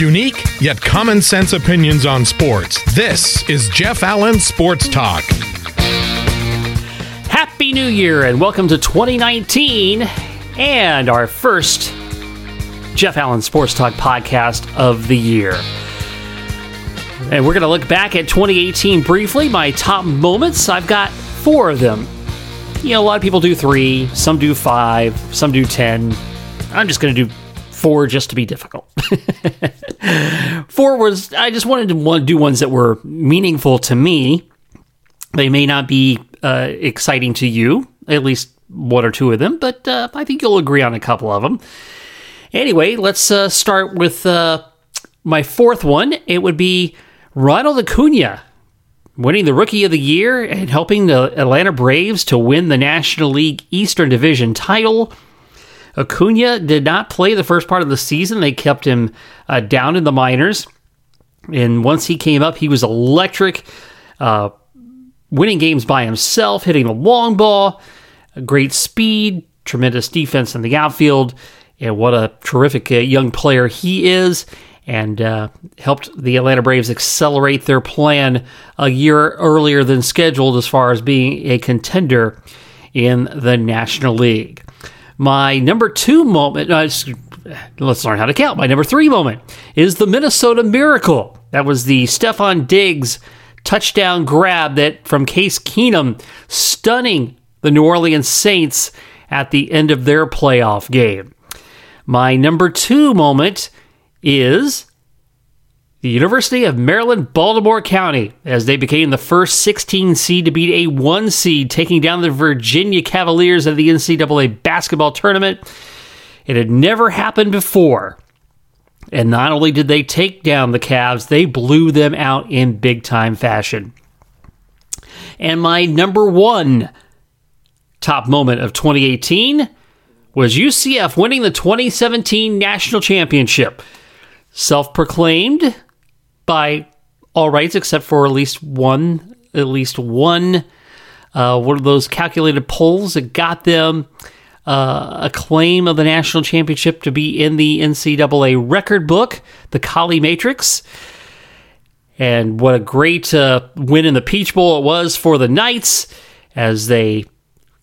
Unique yet common sense opinions on sports. This is Jeff Allen Sports Talk. Happy New Year and welcome to 2019 and our first Jeff Allen Sports Talk podcast of the year. And we're going to look back at 2018 briefly, my top moments. I've got four of them. You know, a lot of people do three, some do five, some do 10. I'm just going to do four just to be difficult. four was, I just wanted to do ones that were meaningful to me. They may not be uh, exciting to you, at least one or two of them, but uh, I think you'll agree on a couple of them. Anyway, let's uh, start with uh, my fourth one. It would be Ronald Acuna winning the Rookie of the Year and helping the Atlanta Braves to win the National League Eastern Division title. Acuna did not play the first part of the season. They kept him uh, down in the minors. And once he came up, he was electric, uh, winning games by himself, hitting the long ball, great speed, tremendous defense in the outfield. And what a terrific uh, young player he is and uh, helped the Atlanta Braves accelerate their plan a year earlier than scheduled as far as being a contender in the National League. My number two moment, uh, let's learn how to count. My number three moment is the Minnesota Miracle. That was the Stefon Diggs touchdown grab that from Case Keenum, stunning the New Orleans Saints at the end of their playoff game. My number two moment is the University of Maryland Baltimore County, as they became the first 16 seed to beat a 1 seed, taking down the Virginia Cavaliers at the NCAA basketball tournament. It had never happened before. And not only did they take down the Cavs, they blew them out in big time fashion. And my number one top moment of 2018 was UCF winning the 2017 national championship self proclaimed by all rights except for at least one, at least one, uh, one of those calculated polls that got them uh, a claim of the national championship to be in the NCAA record book, the Colley Matrix. And what a great uh, win in the Peach Bowl it was for the Knights as they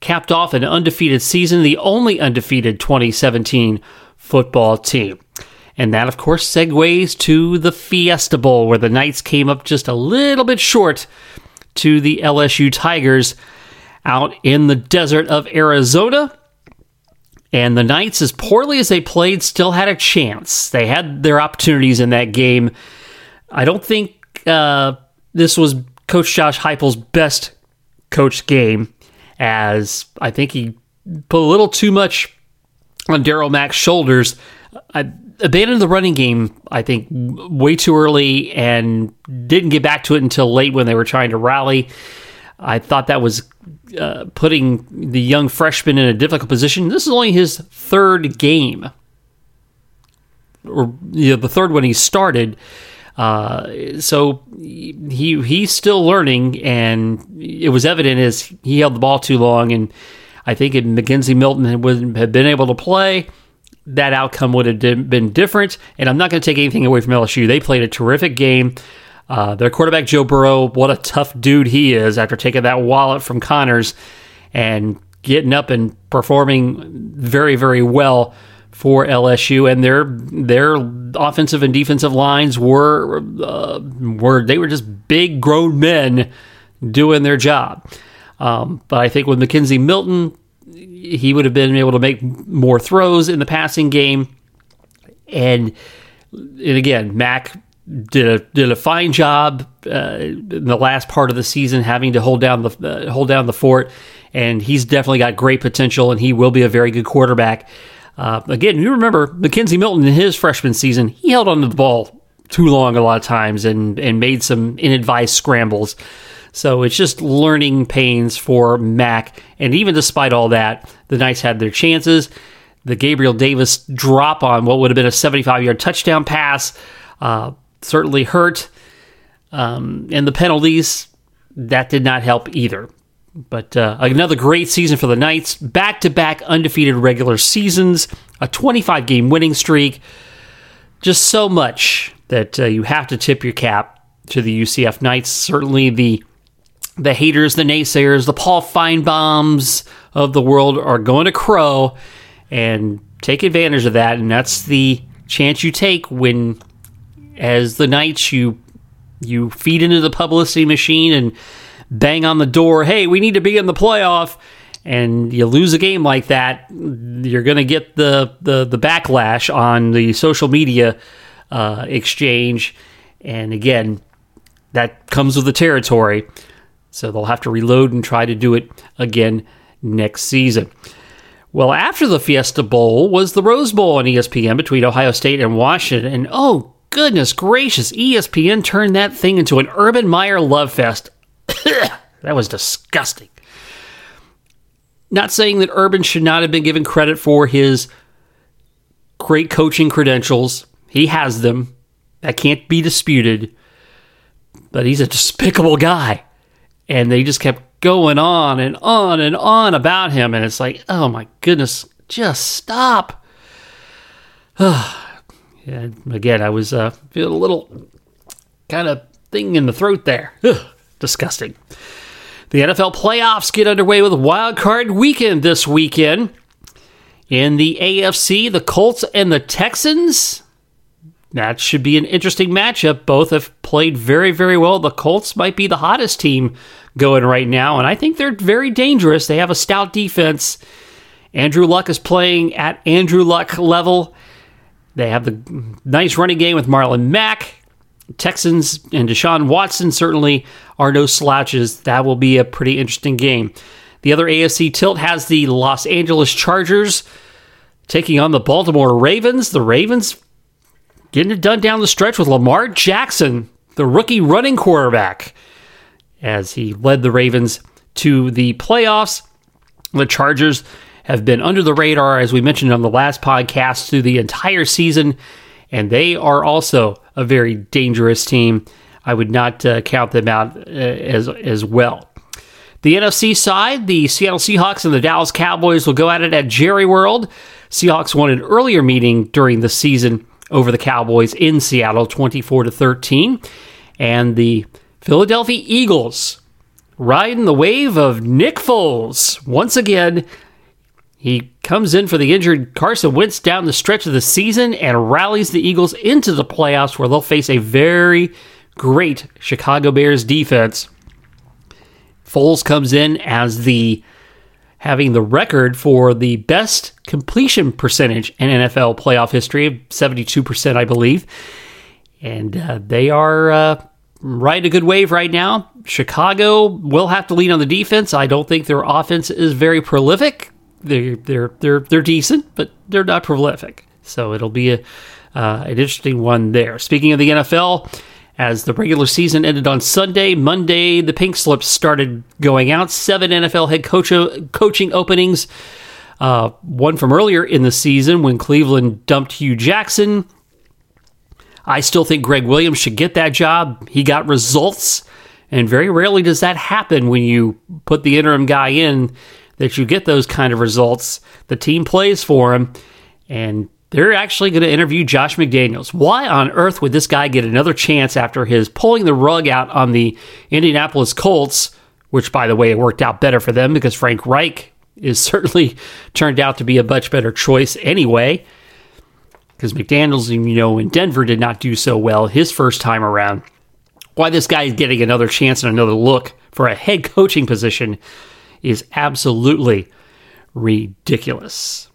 capped off an undefeated season, the only undefeated 2017 football team. And that, of course, segues to the Fiesta Bowl, where the Knights came up just a little bit short to the LSU Tigers out in the desert of Arizona. And the Knights, as poorly as they played, still had a chance. They had their opportunities in that game. I don't think uh, this was Coach Josh Heupel's best coached game, as I think he put a little too much on Darriel Mack's shoulders. I, abandoned the running game, I think, way too early and didn't get back to it until late when they were trying to rally. I thought that was uh, putting the young freshman in a difficult position. This is only his third game, or you know, the third one he started. Uh, so he he's still learning, and it was evident as he held the ball too long. And I think if McKenzie Milton had, have been able to play, that outcome would have been different. And I'm not going to take anything away from LSU. They played a terrific game. Uh, their quarterback, Joe Burrow, what a tough dude he is after taking that wallet from Connors and getting up and performing very, very well for LSU. And their their offensive and defensive lines were uh, were they were just big grown men doing their job. Um, but I think with McKenzie Milton he would have been able to make more throws in the passing game. And, and again, Mack did a did a fine job uh, in the last part of the season, having to hold down the uh, hold down the fort. And he's definitely got great potential, and he will be a very good quarterback. Uh, again, you remember McKenzie Milton in his freshman season, he held onto the ball too long a lot of times and and made some inadvised scrambles. So it's just learning pains for Mack. And even despite all that, the Knights had their chances. The Gabriel Davis drop on what would have been a 75 yard touchdown pass uh, certainly hurt. Um, and the penalties, that did not help either. But uh, another great season for the Knights. Back to back undefeated regular seasons, a 25 game winning streak. just so much that uh, you have to tip your cap to the UCF Knights. Certainly the the haters, the naysayers, the Paul Finebaums of the world are going to crow and take advantage of that. And that's the chance you take when, as the Knights, you you feed into the publicity machine and bang on the door. Hey, we need to be in the playoff. And you lose a game like that, you're going to get the, the the backlash on the social media uh, exchange. And again, that comes with the territory. So they'll have to reload and try to do it again next season. Well, after the Fiesta Bowl was the Rose Bowl on ESPN between Ohio State and Washington. And oh, goodness gracious, ESPN turned that thing into an Urban Meyer love fest. that was disgusting. Not saying that Urban should not have been given credit for his great coaching credentials. He has them. That can't be disputed. But he's a despicable guy and they just kept going on and on and on about him. And it's like oh my goodness just stop. And again i was uh, feeling a little kind of thing in the throat there. Ugh, disgusting. The nfl playoffs get underway with wild card weekend this weekend. In the afc the colts and the texans that should be an interesting matchup. Both have played very, very well. The Colts might be the hottest team going right now, and I think they're very dangerous. They have a stout defense. Andrew Luck is playing at Andrew Luck level. They have the nice running game with Marlon Mack. Texans and Deshaun Watson certainly are no slouches. That will be a pretty interesting game. The other AFC tilt has the Los Angeles Chargers taking on the Baltimore Ravens. The Ravens getting it done down the stretch with Lamar Jackson, the rookie running quarterback, as he led the Ravens to the playoffs. The Chargers have been under the radar, as we mentioned on the last podcast, through the entire season, and they are also a very dangerous team. I would not uh, count them out uh, as as well. The NFC side, the Seattle Seahawks and the Dallas Cowboys will go at it at Jerry World. Seahawks won an earlier meeting during the season over the Cowboys in Seattle 24 to 13 and the Philadelphia Eagles riding the wave of Nick Foles once again he comes in for the injured Carson Wentz down the stretch of the season and rallies the Eagles into the playoffs where they'll face a very great Chicago Bears defense. Foles comes in as the having the record for the best completion percentage in NFL playoff history, 72%, I believe. And uh, they are uh, riding a good wave right now. Chicago will have to lean on the defense. I don't think their offense is very prolific. They're they're they're they're decent, but they're not prolific. So it'll be a, uh, an interesting one there. Speaking of the NFL, as the regular season ended on Sunday, Monday, the pink slips started going out. Seven NFL head coach, coaching openings. Uh, one from earlier in the season when Cleveland dumped Hue Jackson. I still think Gregg Williams should get that job. He got results, and very rarely does that happen when you put the interim guy in that you get those kind of results. The team plays for him, and they're actually going to interview Josh McDaniels. Why on earth would this guy get another chance after his pulling the rug out on the Indianapolis Colts, which, by the way, it worked out better for them because Frank Reich is certainly turned out to be a much better choice anyway. Because McDaniels, you know, in Denver did not do so well his first time around. Why this guy is getting another chance and another look for a head coaching position is absolutely ridiculous.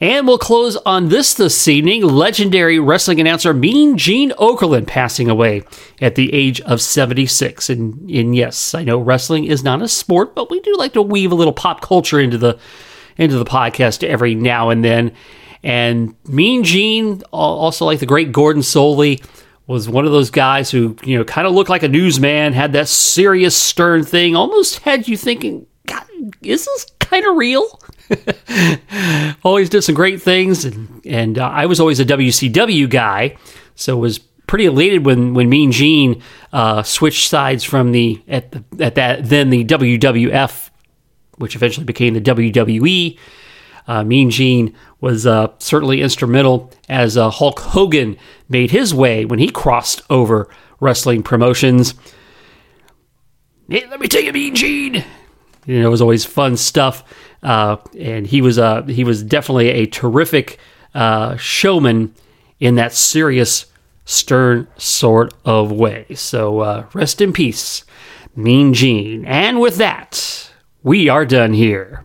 And we'll close on this this evening. Legendary wrestling announcer Mean Gene Okerlund passing away at the age of 76. And, and yes, I know wrestling is not a sport, but we do like to weave a little pop culture into the into the podcast every now and then. And Mean Gene, also like the great Gordon Solie, was one of those guys who, you know, kind of looked like a newsman, had that serious, stern thing, almost had you thinking, God, is this kind of real? always did some great things, and, and uh, I was always a WCW guy, so was pretty elated when when Mean Gene uh, switched sides from the at the, at that then the WWF, which eventually became the WWE. Uh, mean Gene was uh, certainly instrumental as uh, Hulk Hogan made his way when he crossed over wrestling promotions. Hey, let me tell you, Mean Gene. You know, it was always fun stuff, uh, and he was uh, he was definitely a terrific uh, showman in that serious, stern sort of way. So uh, rest in peace, Mean Gene. And with that, we are done here.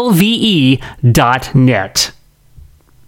lve.net.